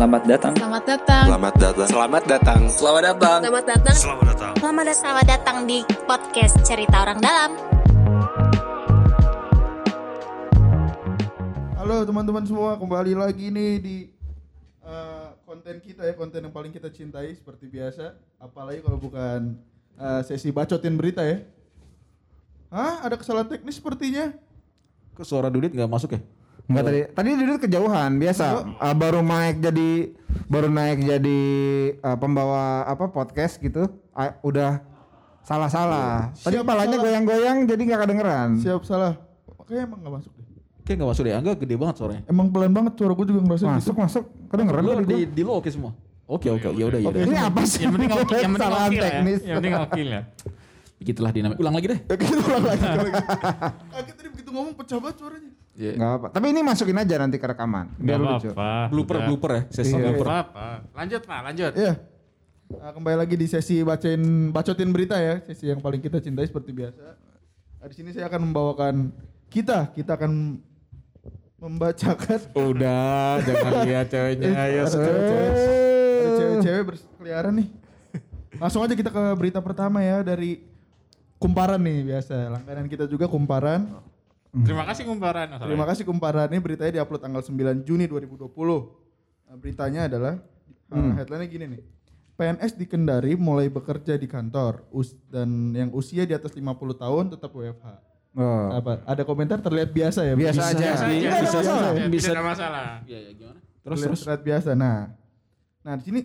Selamat datang. Selamat datang. Selamat datang. Selamat datang. Selamat datang. Selamat datang. Selamat datang. Selamat datang. Selamat datang di podcast Cerita Orang Dalam. Halo teman-teman semua, kembali lagi nih di eh, konten kita ya, konten yang paling kita cintai seperti biasa. Apalagi kalau bukan eh, sesi bacotin berita ya. Hah, ada kesalahan teknis sepertinya. Kok suara Dudit nggak masuk ya? Enggak tadi. Tadi duduk kejauhan biasa. Ah, baru naik jadi baru naik jadi ah, pembawa apa podcast gitu. ah, udah salah-salah. Tadi Siap kepalanya salah. goyang-goyang jadi nggak kedengeran. Siap salah. Kayaknya emang gak masuk deh. Kayak nggak masuk deh, Angga gede banget suaranya. Emang pelan banget suara gue juga ngerasa Masuk gitu. masuk. Kedengeran Lu tadi di, di lo oke semua. Oke oke, ya udah ya Oke. udah. Ini apa sih? Yang penting oke, yang penting oke ya. teknis. Yang penting oke lah. Begitulah dinamik. Ulang lagi deh. Ya ulang lagi. kita tadi begitu ngomong pecah banget suaranya. Iya. Enggak apa. Tapi ini masukin aja nanti ke rekaman. Biar Gak lucu. apa-apa. Blooper Udah. blooper ya sesi Iya. blooper. Gak apa-apa. Lanjut pak, lanjut. Iya. Nah, kembali lagi di sesi bacain bacotin berita ya, sesi yang paling kita cintai seperti biasa. Nah, di sini saya akan membawakan kita, kita akan membacakan Udah, jangan lihat ceweknya. Eh, Ya, ada cewek-cewek, cewek-cewek berkeliaran nih. Langsung aja kita ke berita pertama ya dari Kumparan nih biasa. Langganan kita juga Kumparan. Terima kasih kumparan. Terima kasih Kumparan. Ini beritanya diupload tanggal 9 Juni 2020. Nah, beritanya adalah uh, headline-nya gini nih. PNS di Kendari mulai bekerja di kantor us dan yang usia di atas 50 tahun tetap WFH. Oh. Apa? Ada komentar terlihat biasa ya? Biasa aja. Biasa aja. bisa ada Bisa. Tidak ada masalah. Iya, ya, gimana? Terus Terus terus. terlihat biasa. Nah, nah di sini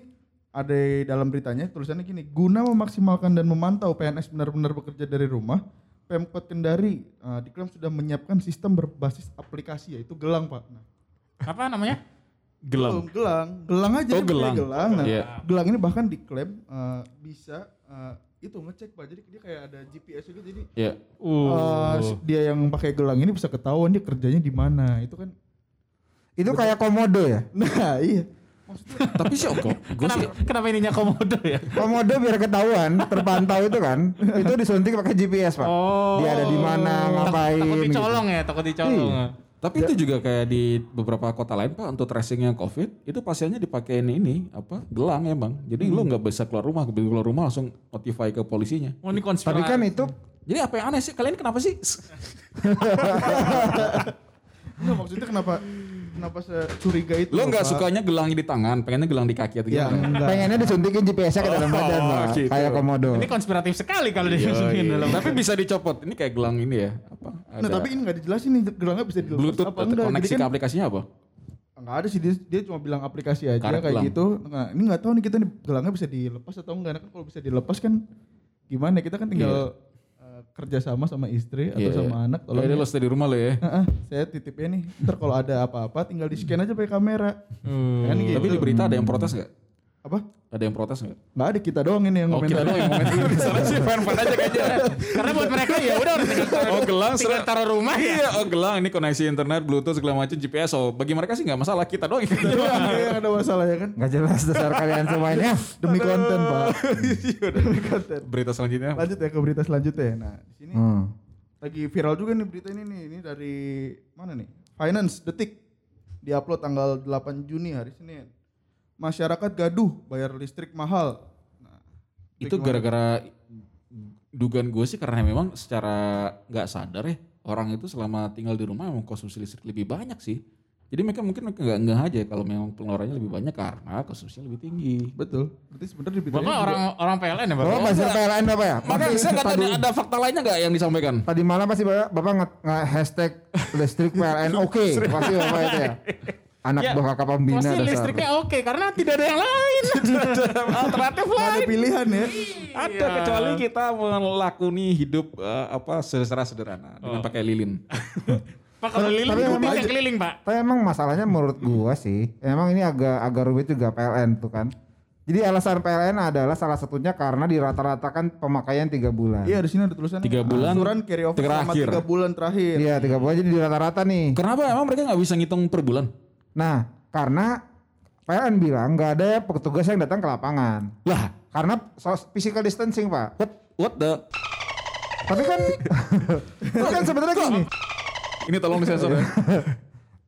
ada dalam beritanya tulisannya gini, guna memaksimalkan dan memantau PNS benar-benar bekerja dari rumah, Pemkot Kendari uh, diklaim sudah menyiapkan sistem berbasis aplikasi yaitu Gelang Pak. Nah, Apa namanya? Gelang. belum, gelang, gelang aja. Oh, dia pakai gelang. gelang. Nah, Iya. gelang ini bahkan diklaim uh, bisa uh, itu ngecek Pak. Jadi dia kayak ada GPS juga jadi Ya. uh, dia yang pakai gelang ini bisa ketahuan dia kerjanya di mana. Itu kan Itu kayak komodo ya? nah iya. Tapi sih oke. Gue sih Kenapa, kenapa ininya komodo ya? Komodo biar ketahuan, terpantau itu kan. itu disuntik pakai GPS, Pak. Dia ada di mana, ngapain Takut gitu. dicolong ya, takut dicolong. Iya. Tapi itu juga kayak di beberapa kota lain pak untuk tracingnya covid itu pasiennya dipakein ini apa gelang emang jadi lu nggak bisa keluar rumah begitu keluar rumah langsung notify ke polisinya Oh ini Tapi konspirasi. kan itu jadi apa yang aneh sih kalian kenapa sih Enggak maksudnya kenapa kenapa saya curiga itu? lo nggak sukanya gelangnya di tangan pengennya gelang di kaki atau Ya gimana pengennya disuntikin GPS-nya ke dalam Oh, badan, Pak. gitu. Kayak komodo. Ini konspiratif sekali kalau Iya, dimasukin iya. dalam. tapi bisa dicopot ini kayak gelang ini ya apa Nah, tapi ini enggak dijelasin nih gelangnya bisa dilepas bluetooth apa enggak. koneksi Jadi ke kan aplikasinya apa enggak ada sih dia, dia cuma bilang aplikasi aja Karet kayak gelang. gitu. Nah, ini enggak tahu nih kita nih gelangnya bisa dilepas atau enggak. Nah, kan kalau bisa dilepas kan gimana? Kita kan tinggal eh, kerja sama sama istri atau Iya, sama iya. anak. Ya Tolong udah ya. lo stay di rumah lo ya saya titipnya nih. Ntar kalau ada apa-apa tinggal di scan aja pakai kamera. Hmm. Kan gitu. tapi di berita ada yang protes nggak apa? Ada yang protes nggak Enggak ada kita doang ini yang Oh, kita komentar. doang yang komentar. Di sana sih fan-fan aja kayaknya. Karena buat mereka ya udah orang tinggal taruh, Oh gelang tinggal taruh rumah ya. Iya, oh gelang ini koneksi internet, bluetooth segala macam GPS. Oh bagi mereka sih nggak masalah, kita doang. yang- doang yang ada masalah ya kan. Nggak jelas dasar kalian semuanya. Demi konten, Pak. Demi konten. Berita selanjutnya. Lanjut ya ke berita selanjutnya. Nah, di sini Hmm. lagi viral juga nih berita ini nih. Ini dari mana nih? Finance Detik. Diupload tanggal 8 Juni hari Senin. Masyarakat gaduh bayar listrik mahal. Nah, Itu gara-gara dugaan gue sih karena memang secara nggak sadar ya orang itu selama tinggal di rumah memang konsumsi listrik lebih banyak sih. Jadi mereka mungkin mereka nggak nggak aja kalau memang pengeluarannya lebih banyak karena konsumsinya lebih tinggi. mahal. Betul. Berarti sebenarnya di beritanya Bapak juga- orang orang PLN ya Bapak? Bapak PLN Bapak ya? Makanya saya nggak tahu ada, ada fakta lainnya nggak yang disampaikan. Tadi malam pasti Bapak, Bapak nge, nge- hashtag listrik PLN oke. Pasti Bapak itu ya. Anak Ya, kakak pembina Pasti dasar. listriknya oke karena tidak ada yang lain. Alternatif Nggak ada lain. pilihan ya. Ada kecuali kita melakoni hidup eh, apa secara sederhana dengan pakai lilin. Pak kalau lilin Tapi bisa aja- keliling Pak. Tapi emang masalahnya menurut gua sih, emang ini agak agak rumit juga PLN tuh kan. Jadi alasan PLN adalah salah satunya karena di rata-ratakan pemakaian tiga bulan. Iya, di sini ada tulisannya. Tiga bulan Aturan carry over selama terakhir. tiga bulan terakhir. Iya tiga bulan jadi di rata-rata nih. Kenapa emang mereka nggak bisa ngitung per bulan? Nah karena PLN bilang nggak ada petugas yang datang ke lapangan. Lah, Karena physical distancing pak. what what the? Tapi kan, tapi kan sebenarnya gini. Ini tolong disensor ya.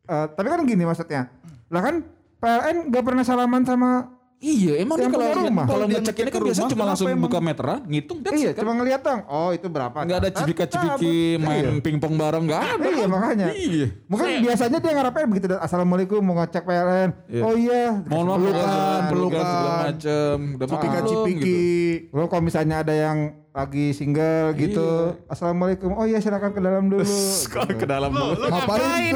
Eh, tapi kan gini maksudnya. Lah kan PLN gak pernah salaman sama Iya, emang dia kalau rumah. kalau ngecek ini kan rumah, cuma langsung emang? buka meteran, ngitung that's Iya, kan. cuma ngeliat dong. Oh, itu berapa? Nggak ada cipika-cipiki main iya. pingpong bareng nggak ada. Iya kan? makanya. Iya. Mungkin biasanya dia ngarepnya begitu Assalamualaikum mau ngecek PLN. Iya. Oh iya. Mohon maaf Pelukan, pelukan, segala macem. Udah Cipika cipiki. gitu. Lo kalau misalnya ada yang lagi single gitu, Assalamualaikum. Oh iya silakan ke dalam dulu. ke dalam dulu. Ngapain?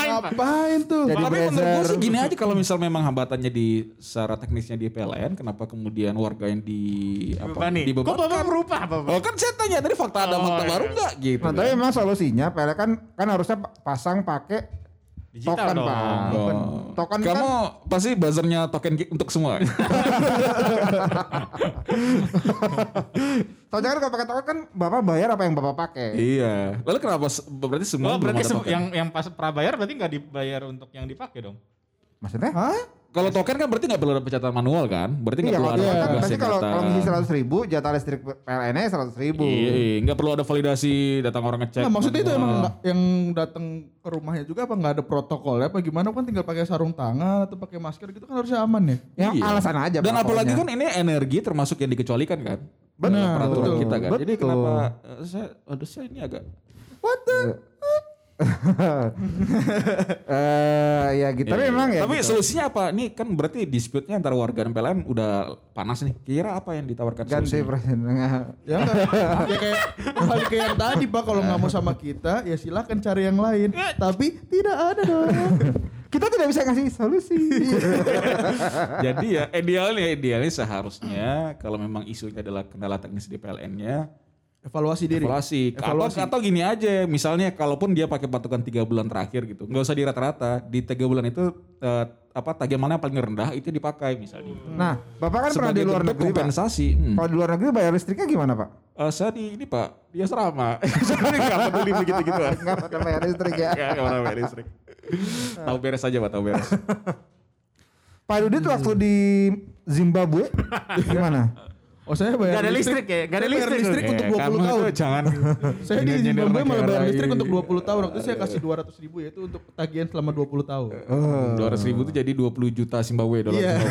Ngapain tuh? Jadi Tapi menurut gue sih gini aja kalau misal memang hambatannya di secara teknisnya di PLN, kenapa kemudian warga yang di apa Bebani. Kok dibebankan? bapak merubah bapak? Oh kan saya tanya tadi fakta ada fakta iya. baru nggak gitu? Nah, kan? tapi memang solusinya PLN kan kan harusnya pasang pakai Digital token, dong. Pak. Oh. Token Kamu kan pasti buzzernya token untuk semua. Soalnya kan kalau pakai token kan Bapak bayar apa yang Bapak pakai. iya. Lalu kenapa berarti semua Oh, berarti sem- token? yang yang pas prabayar berarti nggak dibayar untuk yang dipakai dong. Maksudnya? Hah? Kalau token kan berarti nggak perlu ada pencatatan manual kan? Berarti nggak Iya, perlu ada kan petugas yang kalau kalau ngisi seratus ribu, jatah listrik PLN-nya seratus ribu. Iya, iya, nggak perlu ada validasi datang orang ngecek. Nah, maksudnya itu emang nggak- yang datang ke rumahnya juga apa nggak ada protokolnya apa gimana kan tinggal pakai sarung tangan atau pakai masker gitu kan harusnya aman ya. Yang Iya. alasan aja. Dan apalagi kan ini energi termasuk yang dikecualikan kan? Benar, peraturan betul, kita kan. Jadi betul. kenapa eh, saya aduh saya ini agak Eh ya gitu. Tapi Iya, memang iya. ya. Tapi gitu. solusinya apa? Ini kan berarti dispute-nya antara warga dan PLN udah panas nih. Kira apa yang ditawarkan ganti solusinya? presiden. Ya enggak. ya kayak hal kayak yang tadi Pak kalau nggak mau sama kita ya silakan cari yang lain. Tapi tidak ada dong. Kita tidak bisa ngasih solusi. Jadi ya idealnya idealnya seharusnya kalau memang isunya adalah kendala teknis di PLN-nya Evaluasi diri. evaluasi. Evaluasi. Atau, atau gini aja, misalnya kalaupun dia pakai patokan tiga bulan terakhir gitu, nggak usah di rata-rata. Di tiga bulan itu eh, apa tagihan mana yang paling rendah itu dipakai misalnya. Nah, Bapak kan pernah Sebagai di luar negeri, Pak. kompensasi. Hmm. Kalau di luar negeri bayar listriknya gimana, Pak? Eh, saya di ini pak, di asrama. saya nggak peduli begitu gitu. Enggak pakai bayar listrik ya. Nggak nggak pernah bayar listrik. tahu beres aja pak, tahu beres. Pak Dudit waktu di Zimbabwe gimana? Oh saya bayar Nggak ada listrik ya? Nggak ada listrik. listrik untuk Eh, 20 kamu tahun. jangan. Saya di Zimbabwe malah bayar listrik untuk 20 tahun. Waktu saya kasih 200 ribu ya itu untuk tagihan selama 20 tahun. Dua ratus ribu itu jadi 20 juta Zimbabwe dolar. Iya.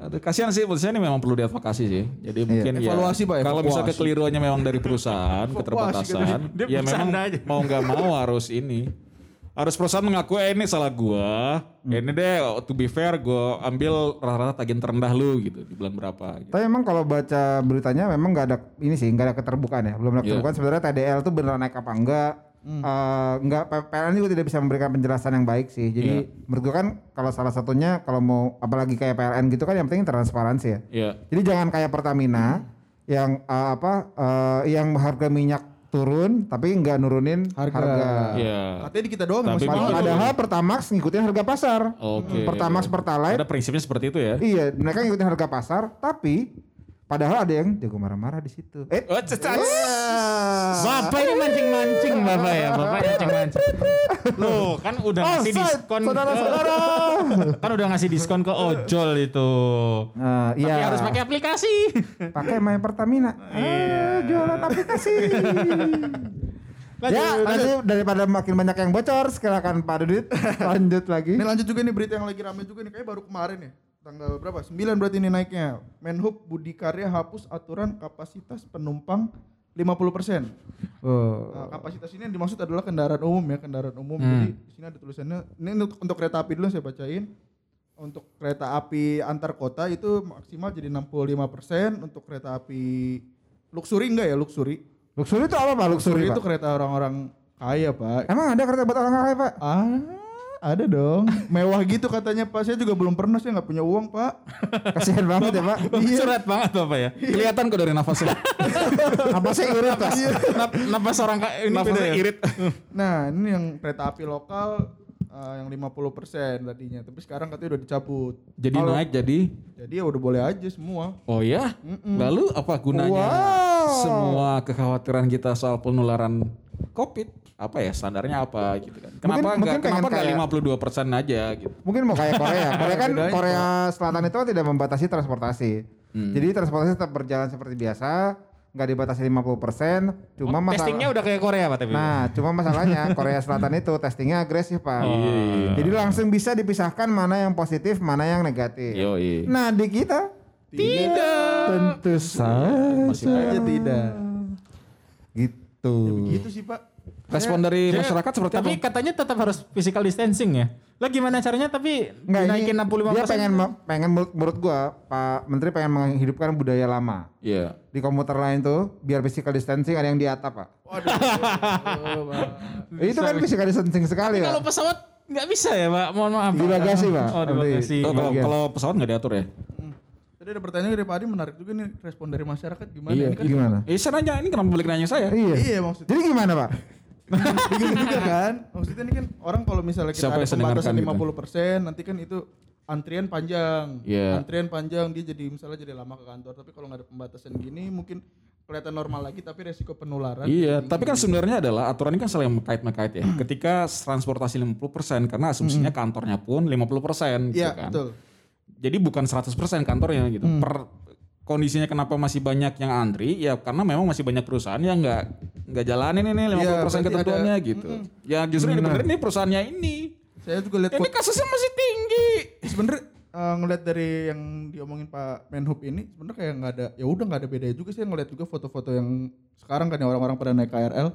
Aduh, kasihan sih, saya ini memang perlu diadvokasi sih. Jadi mungkin ya, Evaluasi, Pak, kalau misal evakuasi. kekeliruannya memang dari perusahaan, Evakuasi, keterbatasan, Dia ya memang mau nggak mau harus ini. Harus perusahaan mengaku eh ini salah gua. Ini deh to be fair gua ambil rata-rata tagihan terendah lu gitu di bulan berapa gitu. Tapi memang kalau baca beritanya memang nggak ada ini sih, nggak ada keterbukaan ya. Belum ada Iya. keterbukaan sebenarnya TDL tuh beneran naik apa enggak. Eh, enggak PLN juga tidak bisa memberikan penjelasan yang baik sih. Jadi Iya. menurut gua kan kalau salah satunya kalau mau apalagi kayak PLN gitu kan yang penting transparansi ya. Iya. Jadi jangan kayak Pertamina yang eh, apa eh, yang harga minyak turun tapi nggak nurunin Harga. harga. Iya. Katanya di kita doang Tapi mahal. Padahal Pertamax ngikutin harga pasar. Oke. Pertamax Pertalite Ada prinsipnya seperti itu ya. Iya, mereka ngikutin harga pasar, tapi padahal ada yang jago marah-marah di situ. Eh, Oh. Bapak ini mancing-mancing Bapak ya, Bapak mancing-mancing. Loh, kan udah ngasih Offside, diskon. saudara-saudara. kan udah ngasih diskon ke ojol itu. Nah, Tapi iya. harus pakai aplikasi. pakai My Pertamina. Ah, jualan aplikasi. ya, nanti daripada makin banyak yang bocor, silakan Pak Dudit lanjut lagi. Ini lanjut juga nih berita yang lagi rame juga nih kayak baru kemarin ya. Tanggal berapa? 9 berarti ini naiknya. Menhub Budi Karya hapus aturan kapasitas penumpang 50%. Oh. Nah, kapasitas ini yang dimaksud adalah kendaraan umum ya, kendaraan umum. Jadi di sini ada tulisannya. Ini untuk, untuk kereta api dulu saya bacain. Untuk kereta api antar kota itu maksimal jadi 65%, untuk kereta api luxury enggak ya, luxury. Luxury itu apa Pak? Luxury, Luxury itu Pak? kereta orang-orang kaya, Pak. Emang ada kereta buat orang kaya, Pak? Ah, ada dong. Mewah gitu katanya Pak. Saya juga belum pernah, saya nggak punya uang Pak. Kasihan banget ya, Pak. Surat banget Bapak ya. Kelihatan kok dari nafasnya. Apa sih irit, Pak? Nap, napas orang ini Nafasnya ya. irit. Nah, ini yang kereta api lokal eh, yang 50% tadinya. Tapi sekarang katanya udah dicabut. Jadi Kalau- naik jadi Jadi ya udah boleh aja semua. Oh ya? Lalu apa gunanya Wow. semua kekhawatiran kita soal penularan COVID? Apa ya standarnya apa gitu kan? Kenapa Mungkin- enggak mungkin kenapa enggak kayak- 52% aja gitu? Mungkin mau kayak Korea. Korea kan Korea Selatan itu kan tidak membatasi transportasi. Hmm. Jadi transportasi tetap berjalan seperti biasa. nggak dibatasi 50%, cuma masalah Testingnya udah kayak Korea Pak tapi. Nah, cuma masalahnya Korea Selatan itu testingnya agresif, Pak. Iya. Jadi langsung bisa dipisahkan mana yang positif, mana yang negatif. Yoi. Nah, di kita tidak. Tentu saja. Saja tidak. Gitu. Gitu sih Pak. Respon dari Ya, masyarakat seperti tapi apa? katanya tetap harus physical distancing ya. Lah gimana caranya tapi Enggak ini dinaikin 65 dia pengen pengen menurut, gua Pak Menteri pengen menghidupkan budaya lama. Iya. Di komuter lain tuh biar physical distancing ada yang di atap, Pak. itu kan physical distancing sekali ya. Kalau pesawat nggak bisa ya Pak, mohon maaf. Di bagasi, Pak. Oh di bagasi. Oh, kalau pesawat nggak diatur ya? Tadi ada pertanyaan dari Pak Adi menarik juga nih respon dari masyarakat gimana? Iya, Ini kan Gimana? Eh, saya nanya, ini kenapa balik nanya saya? Iya. Iya maksudnya Jadi gimana, Pak? bingung juga kan. Maksudnya ini kan orang kalau misalnya kita Siapa ada pembatasan mendengarkan 50% nanti kan itu antrian panjang. Iya. Antrian panjang dia jadi misalnya jadi lama ke kantor. Tapi kalau nggak ada pembatasan gini mungkin kelihatan normal lagi tapi resiko penularan. Iya, tapi kan sebenarnya adalah aturan ini kan saling mengkait-mengkait ya. Ketika transportasi 50% karena asumsinya kantornya pun 50% gitu Iya kan. betul. Jadi bukan 100% kantornya gitu. Hmm. Per kondisinya kenapa masih banyak yang antri ya karena memang masih banyak perusahaan yang nggak nggak jalanin ini 50% Iya, berarti ketentuannya ada- gitu. Ya justru yang dibenerin ini perusahaannya ini. Saya juga lihat Ini kasusnya masih tinggi. sebenarnya eh, ngeliat dari yang diomongin Pak Menhub ini sebenarnya kayak nggak ada ya udah nggak ada bedanya juga sih ngeliat juga foto-foto yang sekarang kan yang orang-orang pada naik KRL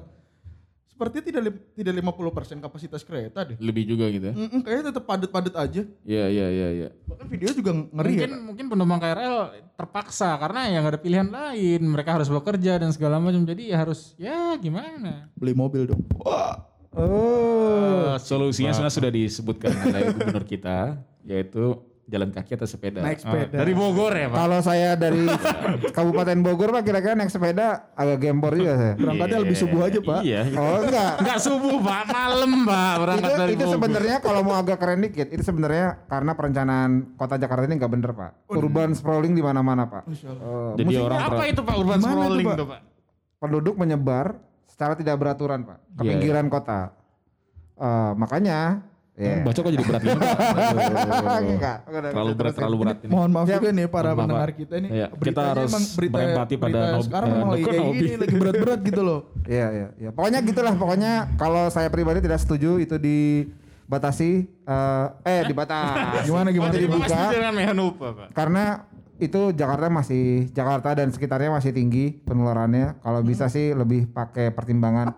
sepertinya tidak tidak 50% kapasitas kereta deh. Lebih juga gitu ya. Mm-mm, kayaknya tetap padat-padat aja. Iya, iya, iya, iya. Bahkan video juga ngeri Mungkin ya. mungkin penumpang KRL terpaksa karena ya nggak ada pilihan lain. Mereka harus bekerja dan segala macam. Jadi ya harus ya gimana? Beli mobil dong. Wah. Oh. Eh, solusinya sebenarnya sudah disebutkan oleh gubernur kita yaitu jalan kaki atau sepeda. Naik sepeda. Dari Bogor ya Pak. Kalau saya dari Kabupaten Bogor Pak kira-kira naik sepeda agak gempor juga saya. Berangkatnya lebih subuh aja pak. Iya. Oh enggak. Enggak subuh Pak, malam Pak berangkat itu dari itu Bogor. sebenarnya kalau mau agak keren dikit itu sebenarnya karena perencanaan kota Jakarta ini nggak bener pak urban sprawling di mana-mana pak Eh, Jadi orang apa itu Pak urban tuh, scrolling Pak? tuh Pak? penduduk menyebar secara tidak beraturan pak ke Iya, pinggiran kota Eh, makanya ya Baca kok jadi berat ini. Enggak, terlalu berat, terlalu berat ini. Mohon maaf juga nih para pendengar kita nih. Iya, kita harus berita, berempati pada berita Nob- sekarang eh, memang lagi Nob- kayak gini, lagi berat-berat gitu loh. Iya, iya, iya. Pokoknya gitulah, pokoknya kalau saya pribadi tidak setuju itu dibatasi eh eh dibatasi. Gimana, gimana? Itu dibuka karena itu Jakarta masih Jakarta dan sekitarnya masih tinggi penularannya. Kalau bisa sih lebih pakai pertimbangan.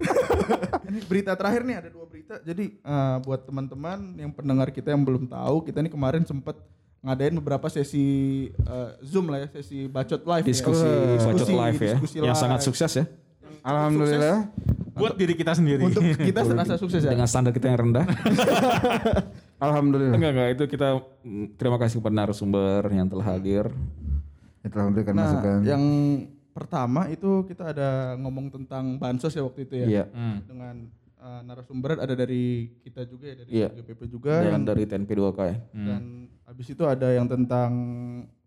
Ini berita terakhir nih ada dua berita. Jadi eh, buat teman-teman yang pendengar kita yang belum tahu, kita ini kemarin sempat ngadain beberapa sesi eh, Zoom lah ya, sesi bacot live Diskusi ya. bacot live ya. diskusi Yang live. sangat sukses ya. Alhamdulillah. Buat diri kita sendiri. Untuk kita serasa sukses ya. Dengan standar kita yang rendah. Alhamdulillah. enggak, enggak. Itu kita mm, terima kasih kepada narasumber yang telah hadir. Itu telah memberikan Nah, masukan. yang pertama itu kita ada ngomong tentang bansos ya waktu itu ya. Iya. Hmm. Dengan eh, narasumber ada dari kita juga ya dari Iya. GPP juga Dan yang dari TNP 2K ya. dan habis itu ada yang tentang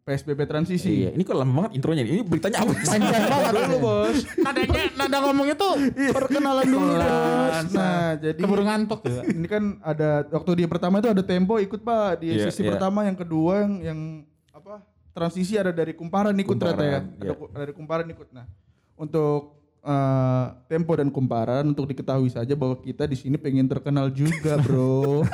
PSBB transisi. Iya, ini kok lama banget intronya. Ini beritanya apa? Panjang banget dulu bos. Nadanya nada ngomongnya tuh Perkenalan dulu bos. Nah jadi keburu ngantuk ya. ini kan ada waktu dia pertama itu ada Tempo ikut pak di Iya, sesi iya. pertama yang kedua yang, yang apa transisi ada dari Kumparan ikut ternyata ya. Kumparan, Ada iya. dari Kumparan ikut. Nah untuk eh, Tempo dan Kumparan untuk diketahui saja bahwa kita di sini pengen terkenal juga bro.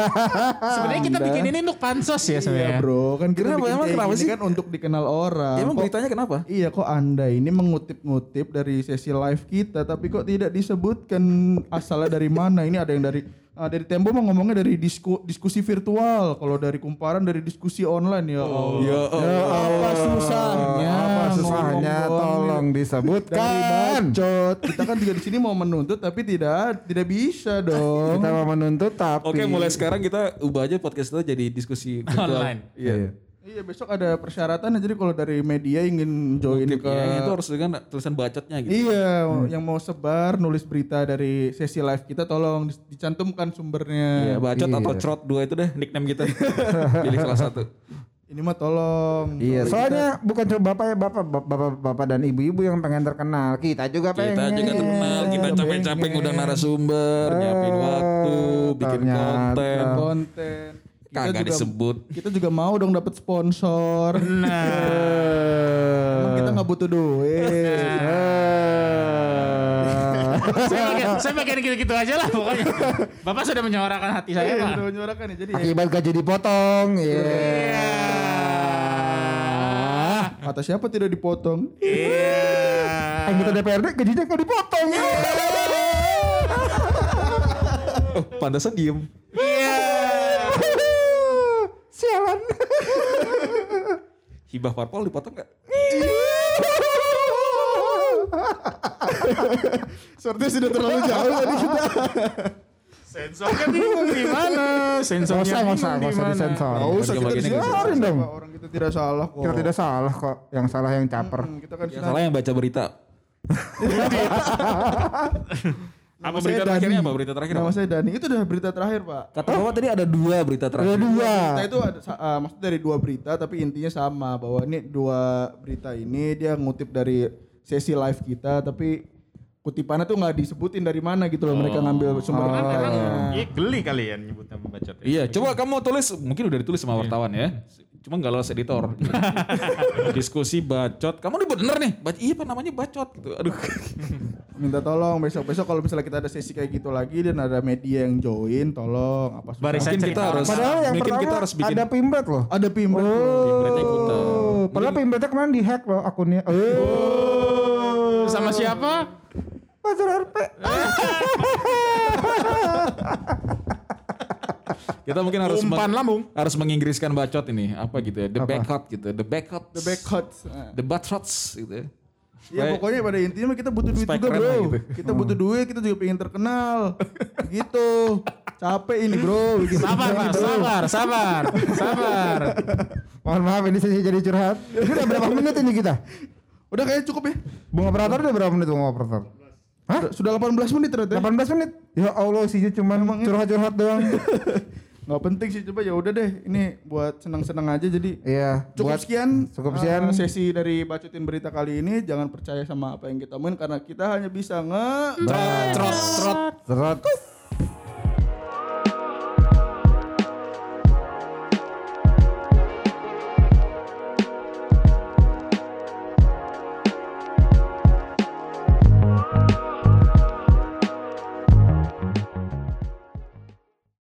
Sebenarnya kita bikin ini untuk pansos ya Iya sebenarnya. bro kan kita Kenapa? bikin Emang kenapa sih? kan untuk dikenal orang. Emang Kok- beritanya kenapa? Iya kok anda ini mengutip-ngutip dari sesi live kita tapi kok tidak disebutkan asalnya dari mana ini ada yang dari ah, dari Tempo mah ngomongnya dari disku- diskusi virtual kalau dari kumparan dari diskusi online ya Allah. Ya Apa susahnya? Apa susahnya ngomong tolong dari disebutkan. bacot kita kan juga di sini mau menuntut tapi tidak tidak bisa dong. Kita mau menuntut tapi Oke, mulai sekarang kita ubah aja podcast itu jadi diskusi virtual. Online. Iya. Iya besok ada persyaratan jadi kalau dari media ingin join ke Ya, itu harus dengan tulisan bacotnya gitu. Iya, yang mau sebar nulis berita dari sesi live kita tolong di- dicantumkan sumbernya. Iya, bacot atau crot dua itu deh nickname kita. Pilih salah satu. Ini mah tolong. Iya, Soalnya soalnya bukan cuma bapak ya bapak, bapak, bapak dan ibu-ibu yang pengen terkenal. Kita juga pengen. Kita juga terkenal, kita capek-capek udah narasumber, nyiapin waktu, bikin Ternyata. konten. Kagak juga- disebut. Kita juga mau dong dapat sponsor. Nah, Emang kita nggak butuh duit. saya saya bagian gitu-gitu aja lah pokoknya. Bapak sudah menyuarakan hati saya, Iya, Pak. udah menyuarakan ya. Jadi ya, Akibat gaji dipotong. Iya. kata siapa tidak dipotong? Iya. Anggota DPRD gajinya nggak dipotong. Oh, pantasan diem. Sialan. Hibah parpol dipotong gak? Sepertinya sudah terlalu jauh tadi kita. Sensornya bingung gimana? Sensornya usah, nggak usah, bingung nggak usah gimana? disensor. Nggak usah kita disensorin dong. Orang kita tidak salah kok. Kita tidak salah kok. Yang salah yang caper. Hmm, kita kan Yang salah yang baca berita. Nama Apa saya berita Dani. terakhirnya apa? Berita terakhir Nama apa? saya Dani. Itu udah berita terakhir, Pak. Kata Bapak tadi ada dua berita Ada terakhir. dua. Berita itu ada sa- ah, maksudnya dari dua berita tapi intinya sama bahwa ini dua berita ini dia ngutip dari sesi live kita tapi kutipannya tuh nggak disebutin dari mana gitu loh mereka ngambil sumber Kan beritanya. emang iya geli kalian nyebutnya pembacot. Iya, coba kamu tulis, mungkin udah ditulis sama wartawan ya. Cuma nggak lolos editor. Diskusi bacot. Kamu udah bener nih. Bac iya pak namanya bacot gitu. Aduh. Minta tolong besok-besok kalau misalnya kita ada sesi kayak gitu lagi dan ada media yang join, tolong apa susah. Barisan Mungkin kita harus- Padahal yang Mungkin pertama kita harus bikin- ada pimbret loh. ada ikutan. Oh, padahal pimbretnya kemarin di hack loh akunnya. Oh, Sama siapa? pacar RP. Kita mungkin harus Umpan lambung. harus menginggriskan bacot ini apa gitu ya. The backhot gitu. The backhot. The back hot. The backhots gitu ya. Ya pokoknya pada intinya kita butuh duit juga bro. gitu. Kita butuh duit, kita juga pengen terkenal. gitu. Capek ini bro. Bikin Sabar, Pak. bro. Sabar, sabar. Sabar. Mohon maaf ini sesi jadi curhat. Ini udah berapa menit ini kita? Udah kayaknya cukup ya. Bung operator udah berapa menit bung operator? Hah? Sudah 18 menit ternyata. ya. 18 menit? Ya Allah isinya cuman curhat-curhat doang. Nggak penting sih coba ya udah deh. Ini buat senang-senang aja jadi Iya. Cukup buat- sekian, Cukup uh, sekian. sesi dari bacotin berita kali ini. Jangan percaya sama apa yang kita omongin karena kita hanya bisa nge Trot, trot, trot. Trot.